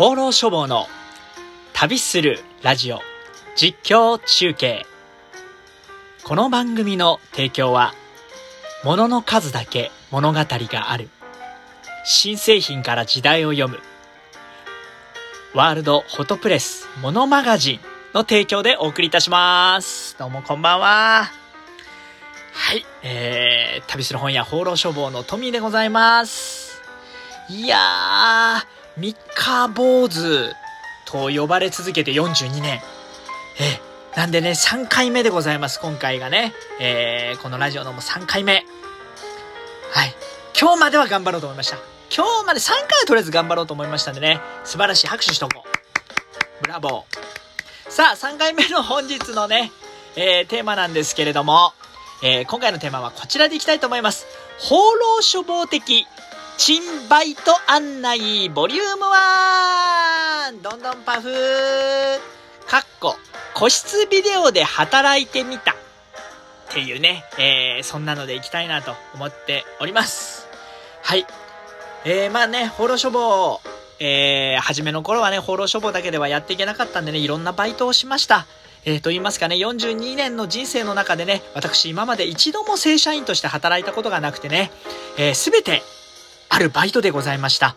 放浪書房の旅するラジオ実況中継。この番組の提供は物の数だけ物語がある。新製品から時代を読む。ワールドフォトプレスモノマガジンの提供でお送りいたします。どうもこんばんは。はい。えー、旅する本屋放浪書房のトミーでございます。いやー三日坊主と呼ばれ続けて42年。えなんでね、3回目でございます、今回がね。えー、このラジオのも3回目。はい。今日までは頑張ろうと思いました。今日まで3回はとりあえず頑張ろうと思いましたんでね、素晴らしい拍手しとこう。ブラボー。さあ、3回目の本日のね、えー、テーマなんですけれども、えー、今回のテーマはこちらでいきたいと思います。放浪処方的新バイト案内ボリューム1どんどんパフかっこ個室ビデオで働いてみたっていうね、えー、そんなのでいきたいなと思っております。はい。えー、まあね、放浪処方、えー、初めの頃はね、放浪処方だけではやっていけなかったんでね、いろんなバイトをしました。えー、と言いますかね、42年の人生の中でね、私今まで一度も正社員として働いたことがなくてね、えー、全てあるバイトでございました。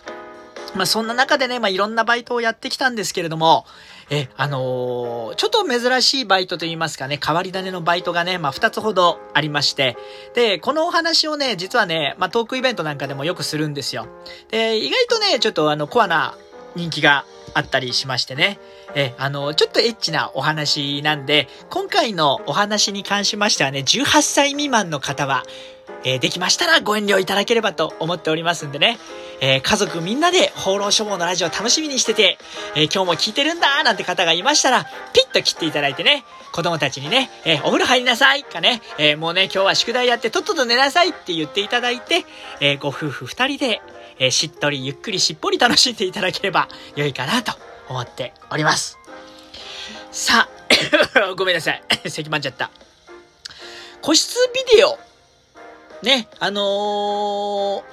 まあ、そんな中でね、まあ、いろんなバイトをやってきたんですけれども、え、あのー、ちょっと珍しいバイトといいますかね、変わり種のバイトがね、まあ、二つほどありまして、で、このお話をね、実はね、まあ、トークイベントなんかでもよくするんですよ。で、意外とね、ちょっとあの、コアな人気があったりしましてね。え、あの、ちょっとエッチなお話なんで、今回のお話に関しましてはね、18歳未満の方は、えー、できましたらご遠慮いただければと思っておりますんでね、えー、家族みんなで放浪書房のラジオ楽しみにしてて、えー、今日も聞いてるんだなんて方がいましたら、ピッと切っていただいてね、子供たちにね、えお風呂入りなさいかね、えもうね、今日は宿題やってとっとと寝なさいって言っていただいて、えご夫婦二人で、えしっとりゆっくりしっぽり楽しんでいただければ良いかなと思っております。さあ、ごめんなさい。咳まんじゃった。個室ビデオね、あのー、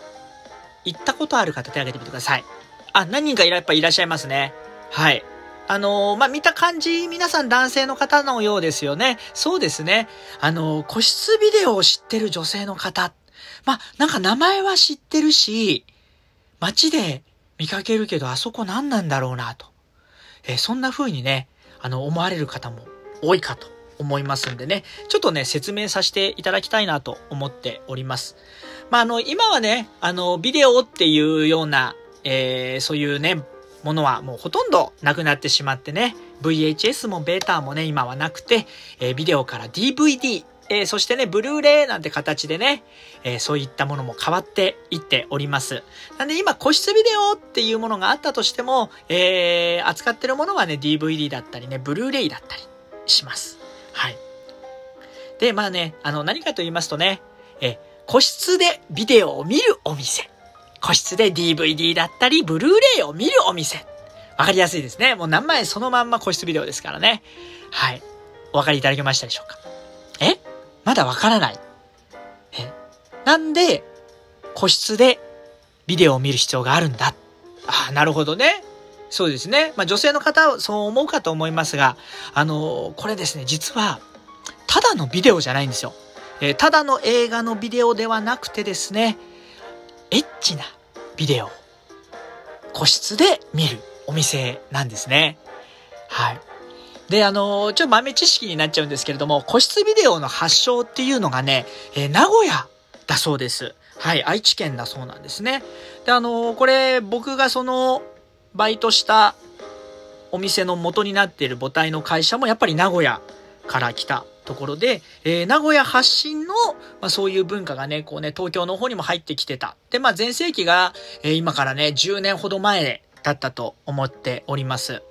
行ったことある方手挙げてみてください。あ、何人かやっぱいらっしゃいますね。はい。あのー、まあ、見た感じ、皆さん男性の方のようですよね。そうですね。あのー、個室ビデオを知ってる女性の方。まあ、なんか名前は知ってるし、街で見かけるけど、あそこ何なんだろうなと。えー、そんな風にね、あの、思われる方も多いかと思いますんでね、ちょっとね、説明させていただきたいなと思っております。まあ、あの、今はね、あの、ビデオっていうような、えー、そういうね、ものはもうほとんどなくなってしまってね、VHS もベータもね、今はなくて、えー、ビデオから DVD、えー、そしてね、ブルーレイなんて形でね、えー、そういったものも変わっていっております。なんで今、個室ビデオっていうものがあったとしても、えー、扱ってるものはね、DVD だったりね、ブルーレイだったりします。はい。で、まあね、あの、何かと言いますとね、え、個室でビデオを見るお店。個室で DVD だったり、ブルーレイを見るお店。わかりやすいですね。もう何枚そのまんま個室ビデオですからね。はい。お分かりいただけましたでしょうか？え？まだわからないえなんで、個室でビデオを見る必要があるんだ？ああ、なるほどね。そうですね。まあ女性の方はそう思うかと思いますが、あの、これですね、実は、ただのビデオじゃないんですよ。えー、ただの映画のビデオではなくてですね、エッチなビデオ個室で見るお店なんですね。はい。で、あの、ちょっと豆知識になっちゃうんですけれども、個室ビデオの発祥っていうのがね、えー、名古屋だそうです。はい、愛知県だそうなんですね。で、あの、これ僕がその、バイトしたお店の元になっている母体の会社もやっぱり名古屋から来たところで、えー、名古屋発信の、まあ、そういう文化がね、こうね、東京の方にも入ってきてた。で、まあ、前世紀が、えー、今からね、10年ほど前だったと思っております。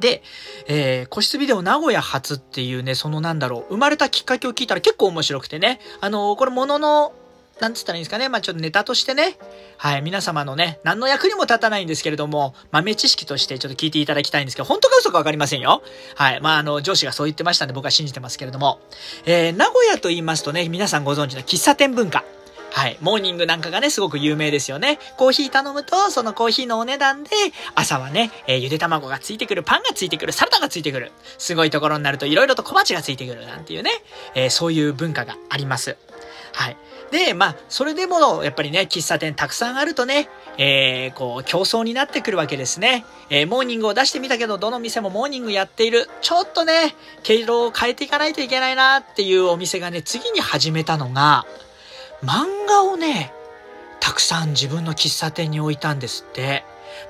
で、えー、個室ビデオ名古屋初っていうね、そのなんだろう、生まれたきっかけを聞いたら結構面白くてね、あのー、これもののなんつったらいいんですかね。まあちょっとネタとしてね。はい。皆様のね、何の役にも立たないんですけれども、豆知識としてちょっと聞いていただきたいんですけど、本当か嘘かわかりませんよ。はい。まああの、上司がそう言ってましたんで僕は信じてますけれども。えー、名古屋と言いますとね、皆さんご存知の喫茶店文化。はい。モーニングなんかがね、すごく有名ですよね。コーヒー頼むと、そのコーヒーのお値段で、朝はね、えー、ゆで卵がついてくる、パンがついてくる、サラダがついてくる。すごいところになると、いろいろと小鉢がついてくる、なんていうね、えー、そういう文化があります。はい。で、まあ、それでも、やっぱりね、喫茶店たくさんあるとね、えー、こう、競争になってくるわけですね。えー、モーニングを出してみたけど、どの店もモーニングやっている。ちょっとね、経路を変えていかないといけないなっていうお店がね、次に始めたのが、漫画をね、たくさん自分の喫茶店に置いたんですって。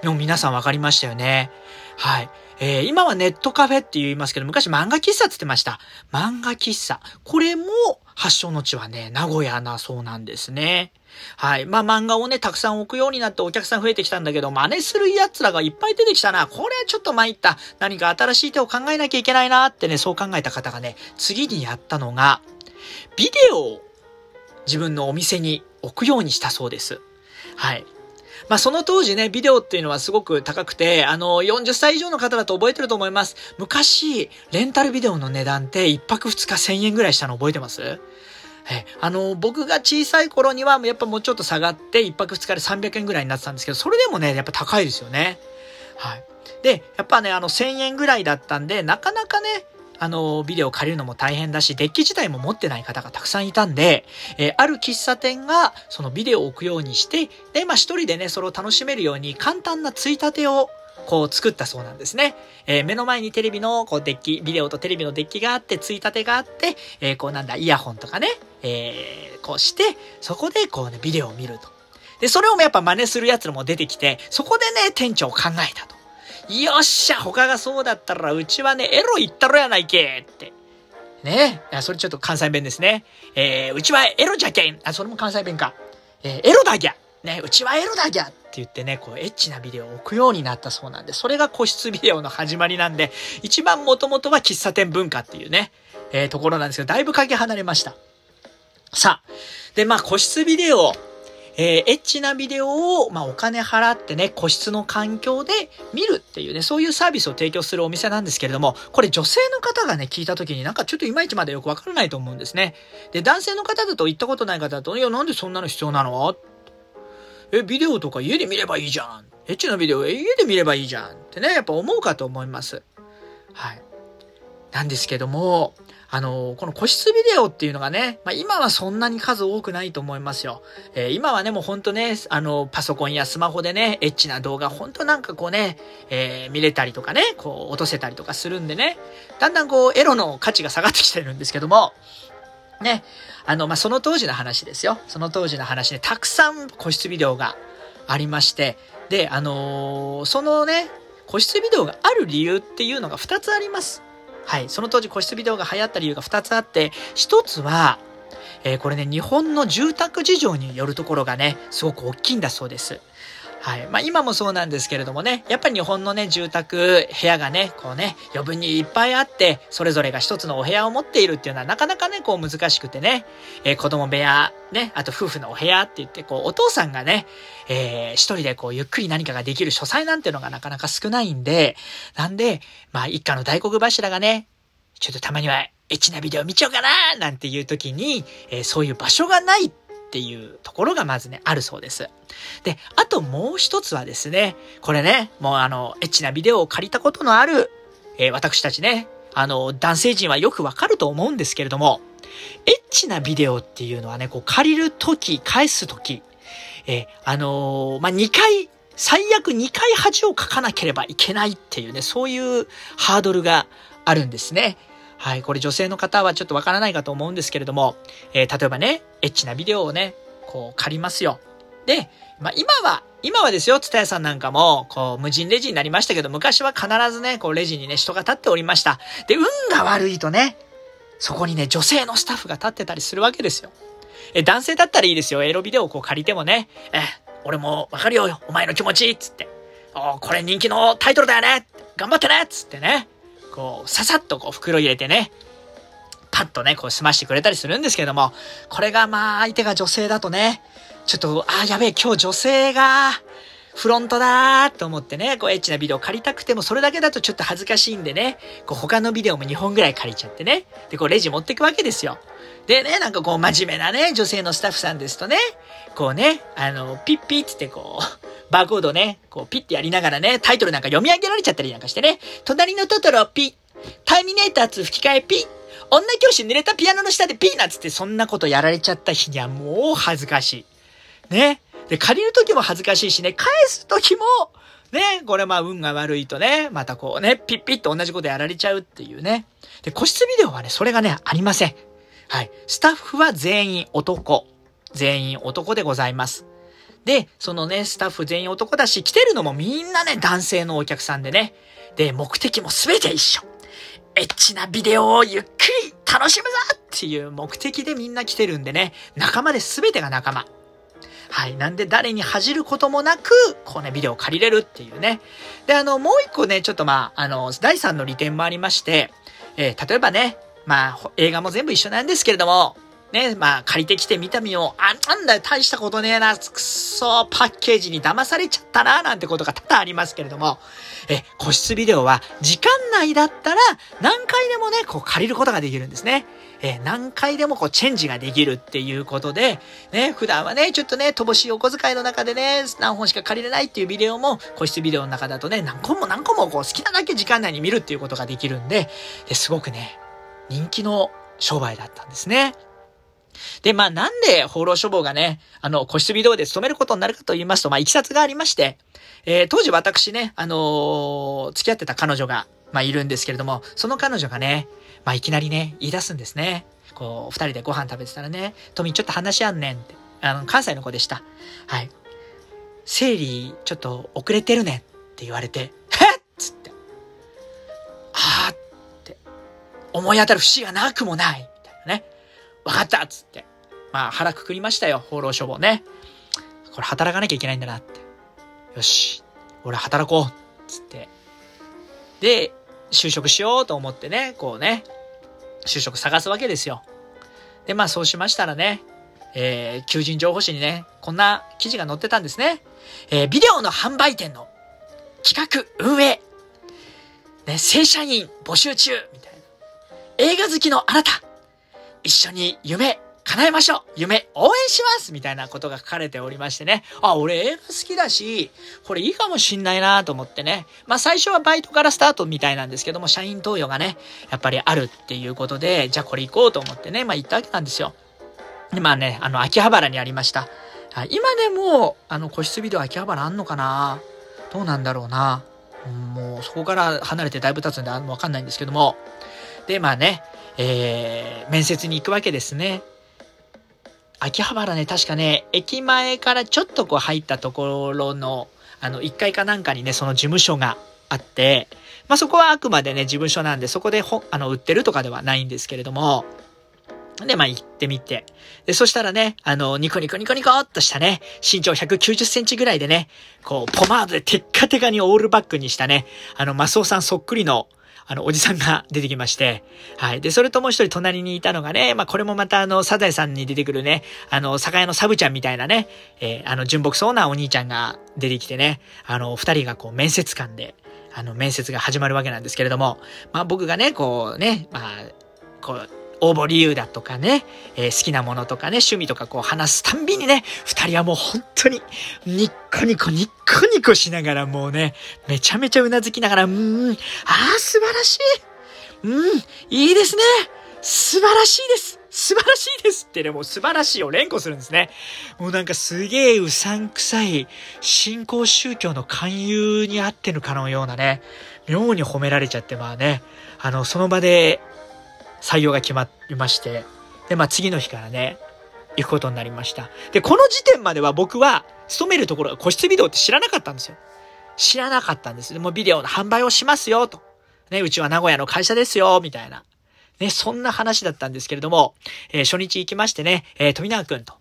もう皆さん分かりましたよね。はい。えー、今はネットカフェって言いますけど、昔漫画喫茶って言ってました。漫画喫茶。これも発祥の地はね、名古屋なそうなんですね。はい。まあ漫画をね、たくさん置くようになってお客さん増えてきたんだけど、真似する奴らがいっぱい出てきたな。これはちょっと参った。何か新しい手を考えなきゃいけないなってね、そう考えた方がね、次にやったのが、ビデオを自分のお店に置くようにしたそうです。はい。まあ、その当時ね、ビデオっていうのはすごく高くて、あの、40歳以上の方だと覚えてると思います。昔、レンタルビデオの値段って1泊2日1000円ぐらいしたの覚えてます？え、あの、僕が小さい頃には、やっぱもうちょっと下がって、1泊2日で300円ぐらいになってたんですけど、それでもね、やっぱ高いですよね。はい。で、やっぱね、あの、1000円ぐらいだったんで、なかなかね、あの、ビデオ借りるのも大変だし、デッキ自体も持ってない方がたくさんいたんで、えー、ある喫茶店が、そのビデオを置くようにして、で、まあ一人でね、それを楽しめるように簡単なついたてを、こう作ったそうなんですね。えー、目の前にテレビの、こうデッキ、ビデオとテレビのデッキがあって、ついたてがあって、えー、こうなんだ、イヤホンとかね、えー、こうして、そこでこうね、ビデオを見ると。で、それをやっぱ真似する奴らも出てきて、そこでね、店長を考えたと。よっしゃ他がそうだったら、うちはね、エロ行ったろやないけって。ねいや、それちょっと関西弁ですね。えー、うちはエロじゃけん。あ、それも関西弁か。えー、エロだぎゃ。ね、うちはエロだぎゃって言ってね、こう、エッチなビデオを置くようになったそうなんで、それが個室ビデオの始まりなんで、一番元々は喫茶店文化っていうね、えー、ところなんですけど、だいぶかけ離れました。さあ、で、まあ、個室ビデオ、えー、エッチなビデオを、まあ、お金払ってね、個室の環境で見るっていうね、そういうサービスを提供するお店なんですけれども、これ女性の方がね、聞いた時になんかちょっといまいちまでよくわからないと思うんですね。で、男性の方だと行ったことない方だと、いや、なんでそんなの必要なの？え、ビデオとか家で見ればいいじゃん。エッチなビデオ家で見ればいいじゃんってね、やっぱ思うかと思います。はい。なんですけども、あの、この個室ビデオっていうのがね、まあ、今はそんなに数多くないと思いますよ。えー、今はね、もうほんとね、あの、パソコンやスマホでね、エッチな動画、ほんとなんかこうね、えー、見れたりとかね、こう、落とせたりとかするんでね、だんだんこう、エロの価値が下がってきてるんですけども、ね、あの、まあ、その当時の話ですよ。その当時の話で、たくさん個室ビデオがありまして、で、あのー、そのね、個室ビデオがある理由っていうのが2つあります。はい。その当時個室ビデオが流行った理由が2つあって、1つは、えー、これね、日本の住宅事情によるところがね、すごく大きいんだそうです。はい。まあ今もそうなんですけれどもね、やっぱり日本のね、住宅、部屋がね、こうね、余分にいっぱいあって、それぞれが一つのお部屋を持っているっていうのはなかなかね、こう難しくてね、えー、子供部屋、ね、あと夫婦のお部屋って言って、こう、お父さんがね、えー、一人でこう、ゆっくり何かができる書斎なんていうのがなかなか少ないんで、なんで、まあ一家の大黒柱がね、ちょっとたまにはエッチなビデオ見ちゃおうかななんていう時に、えー、そういう場所がないってていうところがまずね、あるそうです。で、あともう一つはですね、これね、もうあの、エッチなビデオを借りたことのある、えー、私たちね、あの、男性陣はよくわかると思うんですけれども、エッチなビデオっていうのはね、こう借りるとき、返すとき、えー、あのー、まあ、2回、最悪2回恥をかかなければいけないっていうね、そういうハードルがあるんですね。はい、これ女性の方はちょっとわからないかと思うんですけれども、えー、例えばね、エッチなビデオをね、こう借りますよ。で、まあ、今は、今はですよ、ツタヤさんなんかも、こう、無人レジになりましたけど、昔は必ずね、こう、レジにね、人が立っておりました。で、運が悪いとね、そこにね、女性のスタッフが立ってたりするわけですよ。え、男性だったらいいですよ。エロビデオをこう借りてもね、え、俺もわかるよ、お前の気持ちつって。おこれ人気のタイトルだよね頑張ってねつってね。こう、ささっとこう袋入れてね、パッとね、こう済ましてくれたりするんですけども、これがまあ相手が女性だとね、ちょっと、あ、やべえ、今日女性が、フロントだーと思ってね、こうエッチなビデオ借りたくても、それだけだとちょっと恥ずかしいんでね、こう他のビデオも2本ぐらい借りちゃってね、で、こうレジ持ってくわけですよ。でね、なんかこう真面目なね、女性のスタッフさんですとね、こうね、あの、ピッピッつってこう、バーコードね、こうピッてやりながらね、タイトルなんか読み上げられちゃったりなんかしてね、隣のトトロピッ、ターミネーター2吹き替えピッ、女教師濡れたピアノの下でピーナッつってそんなことやられちゃった日にはもう恥ずかしい。ね。で、借りる時も恥ずかしいしね、返す時も、ね、これまあ運が悪いとね、またこうね、ピッピッと同じことやられちゃうっていうね。で、個室ビデオはね、それがね、ありません。はい。スタッフは全員男。全員男でございます。で、そのね、スタッフ全員男だし、来てるのもみんなね、男性のお客さんでね。で、目的も全て一緒。エッチなビデオをゆっくり楽しむぞっていう目的でみんな来てるんでね、仲間で全てが仲間。はい。なんで誰に恥じることもなく、こうね、ビデオを借りれるっていうね。で、あの、もう一個ね、ちょっとまあ、あの、第三の利点もありまして、えー、例えばね、まあ、映画も全部一緒なんですけれども、ね、まあ、借りてきて見た目を、あ、なんだよ、大したことねえな、くそ、パッケージに騙されちゃったな、なんてことが多々ありますけれども、え、個室ビデオは、時間内だったら、何回でもね、こう借りることができるんですね。え何回でもこうチェンジができるっていうことで、ね、普段はね、ちょっとね、乏しいお小遣いの中でね、何本しか借りれないっていうビデオも、個室ビデオの中だとね、何個も何個もこう好きなだけ時間内に見るっていうことができるんで、ですごくね、人気の商売だったんですね。で、まあなんで放浪処方がね、あの、個室ビデオで勤めることになるかと言いますと、まあ、いきさつがありまして、えー、当時私ね、あのー、付き合ってた彼女が、まあ、いるんですけれども、その彼女がね、まあ、いきなりね、言い出すんですね。こう、二人でご飯食べてたらね、トミーちょっと話あんねんって。あの、関西の子でした。はい。生理、ちょっと遅れてるねんって言われて、へっつって。あーって、思い当たる節がなくもない。みたいなね。わかったっつって。まあ、腹くくりましたよ、放浪処方ね。これ働かなきゃいけないんだなって。よし、俺働こうっつって。で、就職しようと思ってね、こうね、就職探すわけですよ。で、まあそうしましたらね、えー、求人情報誌にね、こんな記事が載ってたんですね。えー、ビデオの販売店の企画、運営、ね、正社員募集中みたいな。映画好きのあなた、一緒に夢、叶えましょう夢、応援しますみたいなことが書かれておりましてね。あ、俺映画好きだし、これいいかもしんないなと思ってね。まあ最初はバイトからスタートみたいなんですけども、社員投与がね、やっぱりあるっていうことで、じゃあこれ行こうと思ってね、まあ行ったわけなんですよ。で、まあね、あの、秋葉原にありました。今でも、あの、個室ビデオ秋葉原あんのかな？どうなんだろうな？もうそこから離れてだいぶ経つんであんまわかんないんですけども。で、まあね、えー、面接に行くわけですね。秋葉原ね、確かね、駅前からちょっとこう入ったところの、あの、1階かなんかにね、その事務所があって、まあ、そこはあくまでね、事務所なんで、そこでほ、あの、売ってるとかではないんですけれども、で、まあ、行ってみて。で、そしたらね、あの、ニコニコニコニコっとしたね、身長190センチぐらいでね、こう、ポマードでテッカテカにオールバックにしたね、あの、マスオさんそっくりの、あの、おじさんが出てきまして、はい。で、それともう一人隣にいたのがね、まあ、これもまたあの、サザエさんに出てくるね、あの、酒屋のサブちゃんみたいなね、えー、あの、純朴そうなお兄ちゃんが出てきてね、あの、二人がこう、面接官で、あの、面接が始まるわけなんですけれども、まあ、僕がね、こうね、まあ、こう、応募理由だとかね、えー、好きなものとかね、趣味とかこう話すたんびにね、二人はもう本当に、ニッコニコニッコニコしながらもうね、めちゃめちゃうなずきながら、うーん、ああ、素晴らしい。うん、いいですね。素晴らしいです。素晴らしいですってね、もう素晴らしいを連呼するんですね。もうなんかすげえうさんくさい信仰宗教の勧誘にあってるかのようなね、妙に褒められちゃってまあね、あの、その場で採用が決まりまして、で、まあ次の日からね、行くことになりました。で、この時点までは僕は、勤めるところが個室ビデオって知らなかったんですよ。知らなかったんです。でもビデオの販売をしますよ、と。ね、うちは名古屋の会社ですよ、みたいな。ね、そんな話だったんですけれども、えー、初日行きましてね、えー、富永くんと。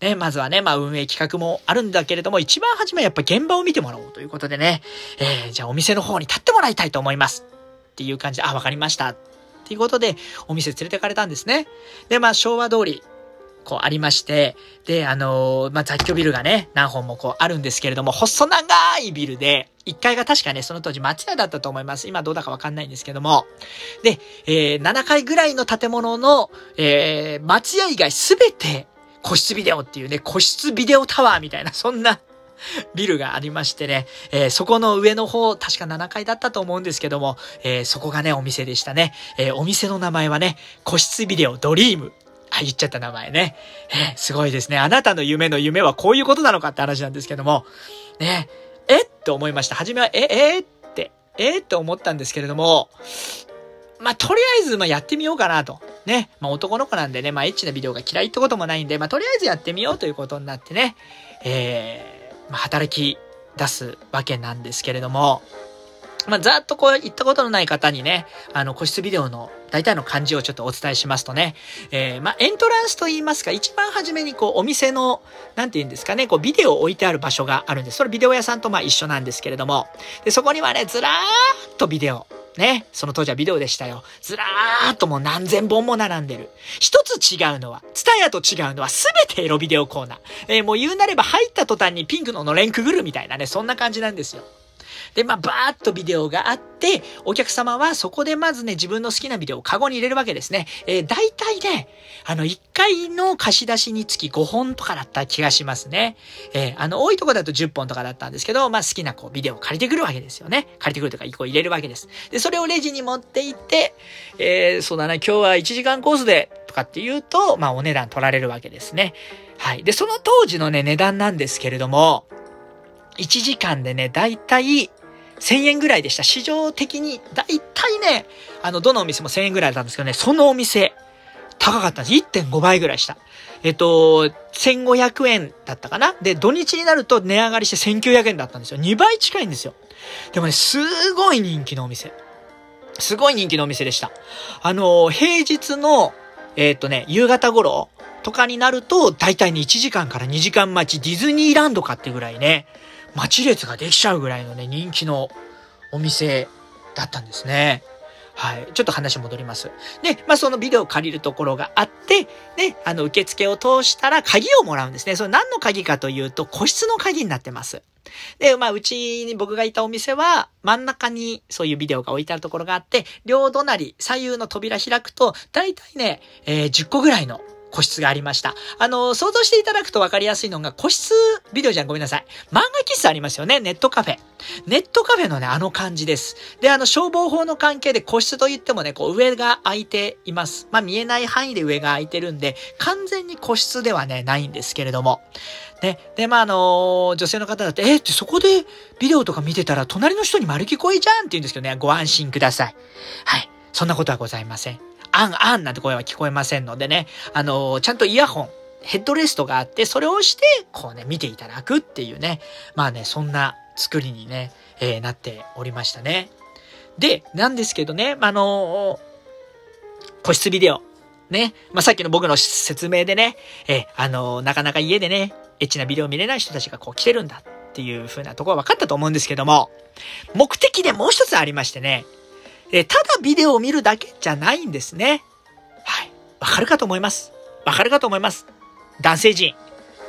ね、まずはね、まあ運営企画もあるんだけれども、一番初めやっぱ現場を見てもらおうということでね、えー、じゃあお店の方に立ってもらいたいと思います。っていう感じで、あ、わかりました。っていうことで、お店連れてかれたんですね。で、まあ、昭和通り、こうありまして、で、あのー、まあ、雑居ビルがね、何本もこうあるんですけれども、細長いビルで、1階が確かね、その当時松屋だったと思います。今どうだかわかんないんですけども。で、えー、7階ぐらいの建物の、えー、松屋以外すべて個室ビデオっていうね、個室ビデオタワーみたいな、そんなビルがありましてね、えー、そこの上の方、確か7階だったと思うんですけども、えー、そこがね、お店でしたね。えー、お店の名前はね、個室ビデオドリーム。あ、言っちゃった名前ね。えすごいですね。あなたの夢の夢はこういうことなのかって話なんですけども、ね、えって思いました。はじめは、え、えって、えって思ったんですけれども、まあ、とりあえず、ま、やってみようかなと。ね。まあ、男の子なんでね、まあ、エッチなビデオが嫌いってこともないんで、まあ、とりあえずやってみようということになってね、えー、働き出すわけなんですけれども、まあ、ざっとこう、行ったことのない方にね、あの、個室ビデオの大体の感じをちょっとお伝えしますとね、えー、まあ、エントランスと言いますか、一番初めにこう、お店の、なんて言うんですかね、こう、ビデオを置いてある場所があるんです。それビデオ屋さんとまあ一緒なんですけれども、で、そこにはね、ずらーっとビデオ、ね。その当時はビデオでしたよ。ずらーっともう何千本も並んでる。一つ違うのは、ツタヤと違うのはすべてエロビデオコーナー。えー、もう言うなれば入った途端にピンクののれんくぐるみたいなね、そんな感じなんですよ。で、まあ、バーっとビデオがあって、お客様はそこでまずね、自分の好きなビデオをカゴに入れるわけですね。えー、大体ね、あの、1回の貸し出しにつき5本とかだった気がしますね。えー、あの、多いとこだと10本とかだったんですけど、まあ、好きなこう、ビデオを借りてくるわけですよね。借りてくるとか、1個入れるわけです。で、それをレジに持って行って、えー、そうだな、今日は1時間コースで、とかって言うと、まあ、お値段取られるわけですね。はい。で、その当時のね、値段なんですけれども、1時間でね、だいたい1000円ぐらいでした。市場的に、だいたいね、あの、どのお店も1000円ぐらいだったんですけどね、そのお店、高かったんです。1.5倍ぐらいした。えっと、1500円だったかな？で、土日になると値上がりして1900円だったんですよ。2倍近いんですよ。でもね、すごい人気のお店。すごい人気のお店でした。あの、平日の、えっとね、夕方頃とかになると、だいたいね、1時間から2時間待ち、ディズニーランドかってぐらいね、待ち列ができちゃうぐらいのね、人気のお店だったんですね。はい。ちょっと話戻ります。で、まあ、そのビデオを借りるところがあって、で、あの、受付を通したら鍵をもらうんですね。それ何の鍵かというと、個室の鍵になってます。で、まあ、うちに僕がいたお店は、真ん中にそういうビデオが置いてあるところがあって、両隣、左右の扉開くと、だいたいね、えー、10個ぐらいの個室がありました。あの、想像していただくと分かりやすいのが、個室ビデオじゃんごめんなさい。漫画喫茶ありますよね。ネットカフェ。ネットカフェのね、あの感じです。で、あの、消防法の関係で個室と言ってもね、こう上が空いています。まあ、見えない範囲で上が空いてるんで、完全に個室ではね、ないんですけれども。ね。で、まあ、あの女性の方だって、えー、ってそこでビデオとか見てたら、隣の人に丸聞こえじゃんって言うんですけどね、ご安心ください。はい。そんなことはございません。あんあんなんて声は聞こえませんのでね、あのー、ちゃんとイヤホン、ヘッドレストがあって、それをして、こうね、見ていただくっていうね、まあね、そんな作りにね、えー、なっておりましたね。で、なんですけどね、まあのー、個室ビデオ。ね。まあ、さっきの僕の説明でね、えあのなかなか家でね、エッチなビデオ見れない人たちがこう来てるんだっていう風なところは分かったと思うんですけども、目的でもう一つありましてね、えただビデオを見るだけじゃないんですね。はい。わかるかと思います。わかるかと思います。男性陣。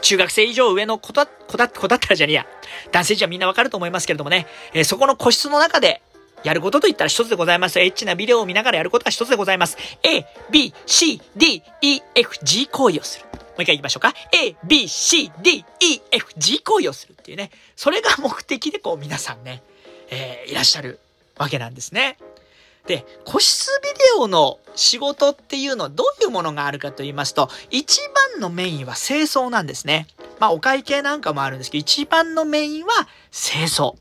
中学生以上上の子だ、子だ、子だったらじゃねえや。男性陣はみんなわかると思いますけれどもね。えー、そこの個室の中で、やることといったら一つでございます。エッチなビデオを見ながらやることは一つでございます。A, B, C, D, E, F, G 行為をする。もう一回言いましょうか。A, B, C, D, E, F, G 行為をするっていうね。それが目的でこう皆さんね、えー、いらっしゃるわけなんですね。で、個室ビデオの仕事っていうのはどういうものがあるかと言いますと、一番のメインは清掃なんですね。まあお会計なんかもあるんですけど、一番のメインは清掃。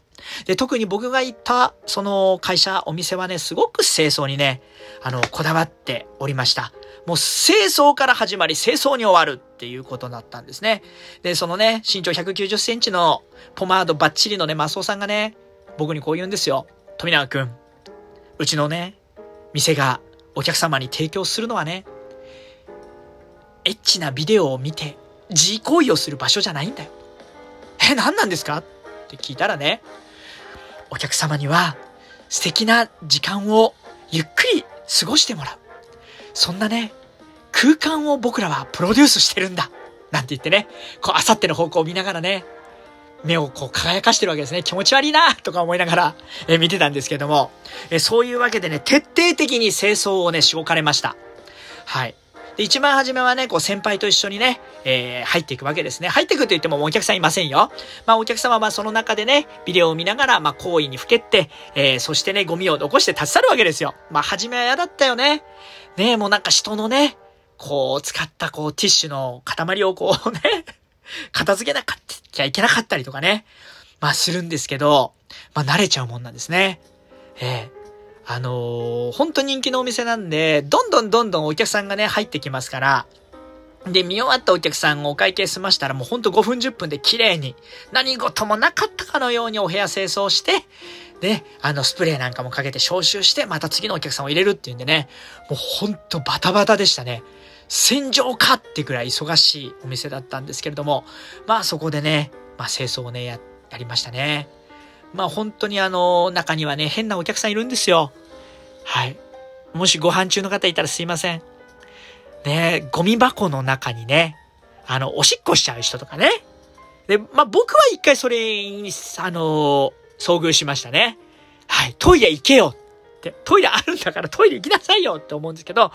で、特に僕が行ったその会社、お店はね、すごく清掃にね、あの、こだわっておりました。もう清掃から始まり清掃に終わるっていうことだったんですね。で、そのね、身長190センチのポマードバッチリのね、マスオさんがね、僕にこう言うんですよ。富永くん、うちのね、店がお客様に提供するのはね、エッチなビデオを見て、自行為をする場所じゃないんだよ。え、何なんですか？って聞いたらね、お客様には素敵な時間をゆっくり過ごしてもらう。そんなね、空間を僕らはプロデュースしてるんだなんて言ってね、こう、あさっての方向を見ながらね、目をこう輝かしてるわけですね。気持ち悪いなとか思いながら、え見てたんですけども、えそういうわけでね、徹底的に清掃をね、しごかれました。はい。で、一番初めはね、こう先輩と一緒にね、えー、入っていくわけですね。入っていくと言ってもお客さんいませんよ。まあお客様はその中でね、ビデオを見ながら、まあ行為にふけって、えー、そしてね、ゴミを残して立ち去るわけですよ。まあ初めは嫌だったよね。ねもうなんか人のね、こう使ったこうティッシュの塊をこうね片付けなかったきゃいけなかったりとかね、まあするんですけど、まあ慣れちゃうもんなんですね。ええあのー、本当人気のお店なんで、どんどんどんどんお客さんがね、入ってきますから、で、見終わったお客さんをお会計済ましたらもうほんと5分10分で綺麗に、何事もなかったかのようにお部屋清掃して、で、あの、スプレーなんかもかけて消臭して、また次のお客さんを入れるっていうんでね、もうほんとバタバタでしたね。戦場かってくらい忙しいお店だったんですけれども、まあそこでね、まあ清掃をね、や、やりましたね。まあ本当にあの、中にはね、変なお客さんいるんですよ。はい。もしご飯中の方いたらすいません。ねゴミ箱の中にね、あの、おしっこしちゃう人とかね。で、まあ僕は一回それに、あの、遭遇しましたね。はい。トイレ行けよ。トイレあるんだからトイレ行きなさいよって思うんですけど、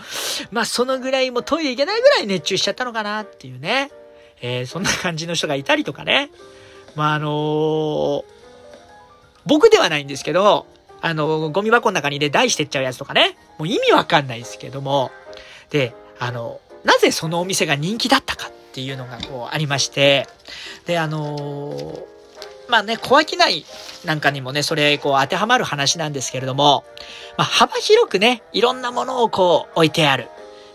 まあそのぐらいもトイレ行けないぐらい熱中しちゃったのかなっていうね。えー、そんな感じの人がいたりとかね。まああのー、僕ではないんですけど、あの、ゴミ箱の中にね、台してっちゃうやつとかね。もう意味わかんないですけども。で、あの、なぜそのお店が人気だったかっていうのがこうありまして、で、あのまあね、小商いなんかにもね、それ、こう、当てはまる話なんですけれども、まあ、幅広くね、いろんなものをこう、置いてある。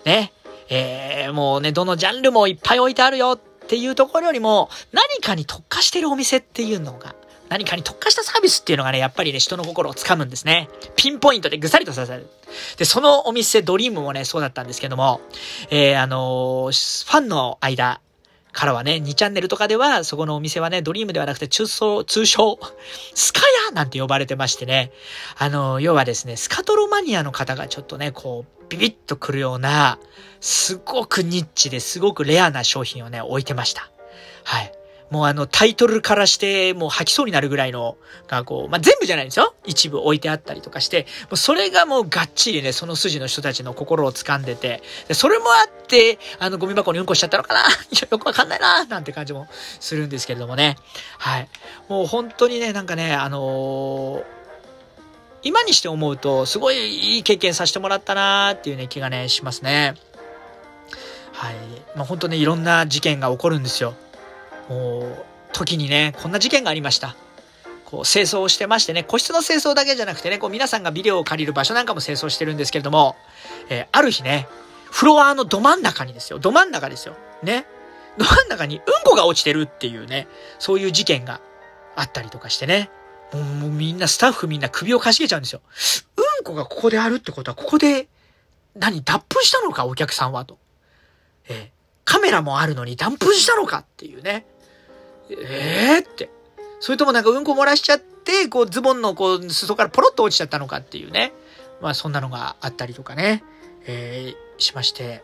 ね。えー、もうね、どのジャンルもいっぱい置いてあるよっていうところよりも、何かに特化してるお店っていうのが、何かに特化したサービスっていうのがね、やっぱりね、人の心をつかむんですね。ピンポイントでぐさりと刺さる。で、そのお店、ドリームもね、そうだったんですけども、えー、あのー、ファンの間、からはね、2チャンネルとかでは、そこのお店はね、ドリームではなくて、中層、通称、スカヤなんて呼ばれてましてね、あの、要はですね、スカトロマニアの方がちょっとね、こう、ビビッとくるような、すごくニッチですごくレアな商品をね、置いてました。はい。もうあのタイトルからしてもう吐きそうになるぐらいのがこう、まあ、全部じゃないんですよ。一部置いてあったりとかして、もうそれがもうがっちりね、その筋の人たちの心を掴んでて、でそれもあって、あのゴミ箱にうんこしちゃったのかな？よくわかんないななんて感じもするんですけれどもね。はい。もう本当にね、なんかね、あのー今にして思うと、すごいいい経験させてもらったなーっていうね、気がね、しますね。はい。まあ、本当ね、いろんな事件が起こるんですよ。時にね、こんな事件がありました。こう、清掃をしてましてね、個室の清掃だけじゃなくてね、こう、皆さんがビデオを借りる場所なんかも清掃してるんですけれども、えー、ある日ね、フロアのど真ん中にですよ、ど真ん中ですよ。ね。ど真ん中にうんこが落ちてるっていうね、そういう事件があったりとかしてね。もうもうみんな、スタッフみんな首をかしげちゃうんですよ。うんこがここであるってことは、ここで、何、脱粉したのか、お客さんは、と。えー、カメラもあるのに脱粉したのかっていうね。えー、って。それともなんかうんこ漏らしちゃって、こうズボンのこう裾からポロッと落ちちゃったのかっていうね。まあそんなのがあったりとかね、えー、しまして。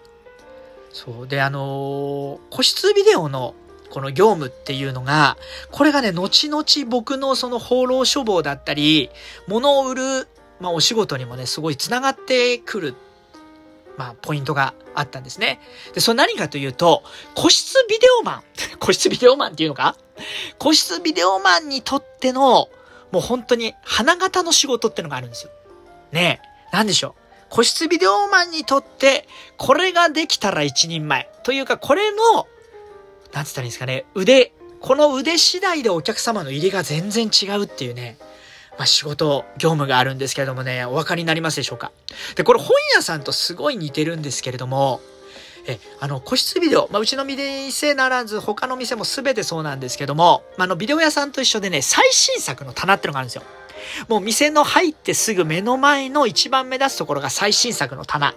そう。で、あのー、個室ビデオのこの業務っていうのが、これがね、後々僕のその放浪処方だったり、物を売る、まあお仕事にもね、すごい繋がってくるまあ、ポイントがあったんですね。で、それ何かというと、個室ビデオマン。個室ビデオマンっていうのか？個室ビデオマンにとっての、もう本当に花形の仕事ってのがあるんですよ。ねえ、なんでしょう？個室ビデオマンにとって、これができたら一人前。というか、これの、なんつったらいいんですかね、腕、この腕次第でお客様の入りが全然違うっていうね、まあ、仕事、業務があるんですけれどもね、お分かりになりますでしょうか？で、これ本屋さんとすごい似てるんですけれども、え、あの、個室ビデオ、まあ、うちの店ならず、他の店も全てそうなんですけども、まあ、あの、ビデオ屋さんと一緒でね、最新作の棚ってのがあるんですよ。もう店の入ってすぐ目の前の一番目立つところが最新作の棚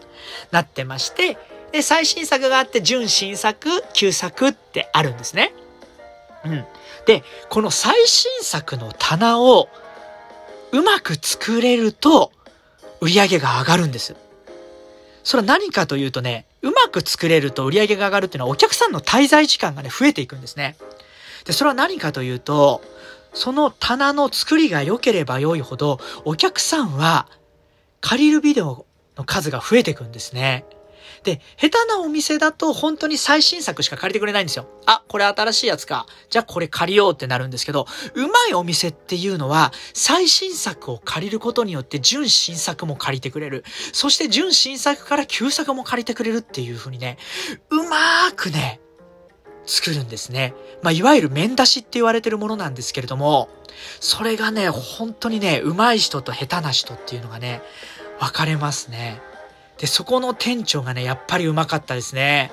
なってまして、で、最新作があって、純新作、旧作ってあるんですね。うん。で、この最新作の棚をうまく作れると売り上げが上がるんです。それは何かというとね、うまく作れると売り上げが上がるっていうのはお客さんの滞在時間がね、増えていくんですね。で、それは何かというと、その棚の作りが良ければ良いほど、お客さんは借りるビデオの数が増えていくんですね。で、下手なお店だと本当に最新作しか借りてくれないんですよ。あ、これ新しいやつか。じゃあこれ借りようってなるんですけど、うまいお店っていうのは、最新作を借りることによって純新作も借りてくれる。そして純新作から旧作も借りてくれるっていう風にね、うまーくね、作るんですね。まあ、いわゆる面出しって言われてるものなんですけれども、それがね、本当にね、上手い人と下手な人っていうのがね、分かれますね。で、そこの店長がね、やっぱりうまかったですね。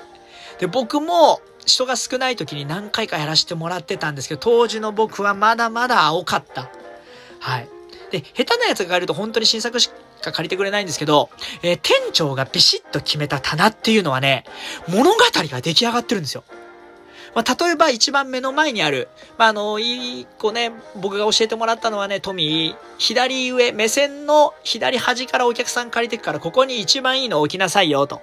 で、僕も人が少ない時に何回かやらせてもらってたんですけど、当時の僕はまだまだ青かった。はい。で、下手なやつが借ると本当に新作しか借りてくれないんですけど、えー、店長がビシッと決めた棚っていうのはね、物語が出来上がってるんですよ。まあ、例えば一番目の前にある、まあ、あの、いい子ね、僕が教えてもらったのはね、トミー、左上、目線の左端からお客さん借りてくから、ここに一番いいの置きなさいよ、と。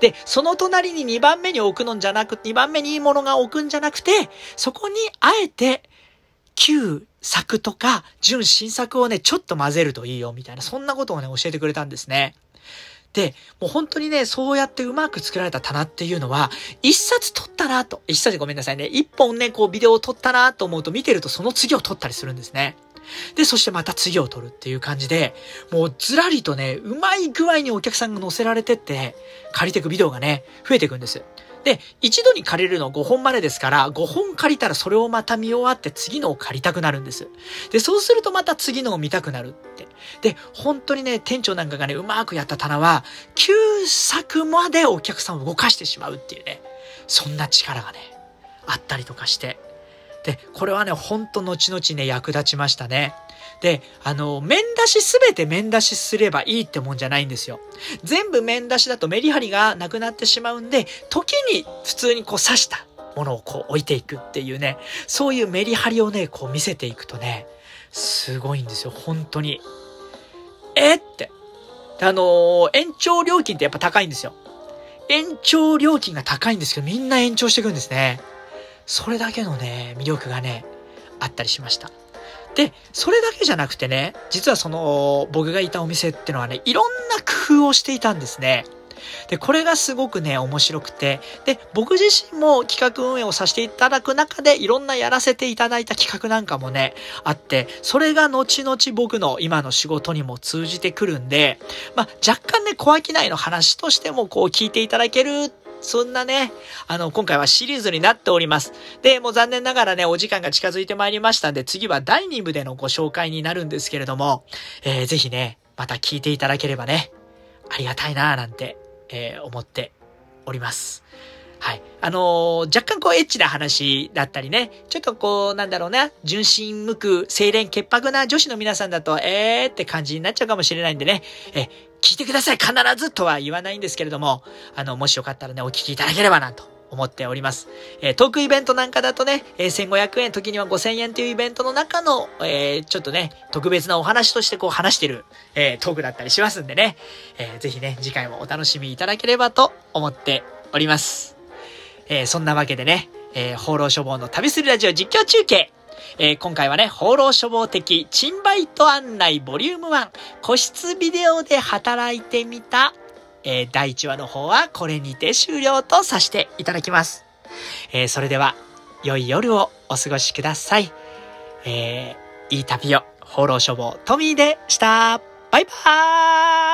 で、その隣に2番目に置くのじゃなく、2番目にいいものが置くんじゃなくて、そこにあえて、旧作とか、純新作をね、ちょっと混ぜるといいよ、みたいな、そんなことをね、教えてくれたんですね。で、もう本当にね、そうやってうまく作られた棚っていうのは、一冊撮ったなと、一冊ごめんなさいね、一本ね、こうビデオを撮ったなと思うと見てるとその次を撮ったりするんですね。で、そしてまた次を撮るっていう感じで、もうずらりとね、うまい具合にお客さんが乗せられてって、借りてくビデオがね、増えていくんです。で、一度に借りるの5本までですから、5本借りたらそれをまた見終わって次のを借りたくなるんです。で、そうするとまた次のを見たくなるって。で、本当にね、店長なんかがね、うまくやった棚は、9作までお客さんを動かしてしまうっていうね、そんな力がね、あったりとかして。で、これはね、ほんと後々ね、役立ちましたね。で、あの、面出しすべて面出しすればいいってもんじゃないんですよ。全部面出しだとメリハリがなくなってしまうんで、時に普通にこう刺したものをこう置いていくっていうね、そういうメリハリをね、こう見せていくとね、すごいんですよ、本当に。えって。あのー、延長料金ってやっぱ高いんですよ。延長料金が高いんですけど、みんな延長していくんですね。それだけのね、魅力がね、あったりしました。で、それだけじゃなくてね、実はその、僕がいたお店ってのはね、いろんな工夫をしていたんですね。で、これがすごくね、面白くて、で、僕自身も企画運営をさせていただく中で、いろんなやらせていただいた企画なんかもね、あって、それが後々僕の今の仕事にも通じてくるんで、まあ、若干ね、小商いの話としてもこう聞いていただけるそんなね、あの、今回はシリーズになっております。で、もう残念ながらね、お時間が近づいてまいりましたんで、次は第2部でのご紹介になるんですけれども、えー、ぜひね、また聞いていただければね、ありがたいなぁなんて、えー、思っております。はい。あのー、若干こうエッチな話だったりね、ちょっとこう、なんだろうな、純真無垢、清廉潔白な女子の皆さんだと、えーって感じになっちゃうかもしれないんでね、え、聞いてください必ずとは言わないんですけれども、あの、もしよかったらね、お聞きいただければなと思っております。えー、トークイベントなんかだとね、えー、1500円、時には5000円というイベントの中の、えー、ちょっとね、特別なお話としてこう話してる、え、トークだったりしますんでね、えー、ぜひね、次回もお楽しみいただければと思っております。え、そんなわけでね、えー、放浪処方の旅するラジオ実況中継、えー、今回はね、放浪処方的チンバイト案内ボリューム1個室ビデオで働いてみた、えー、第1話の方はこれにて終了とさせていただきます。えー、それでは、良い夜をお過ごしください。えー、いい旅を、放浪処方トミーでした。バイバーイ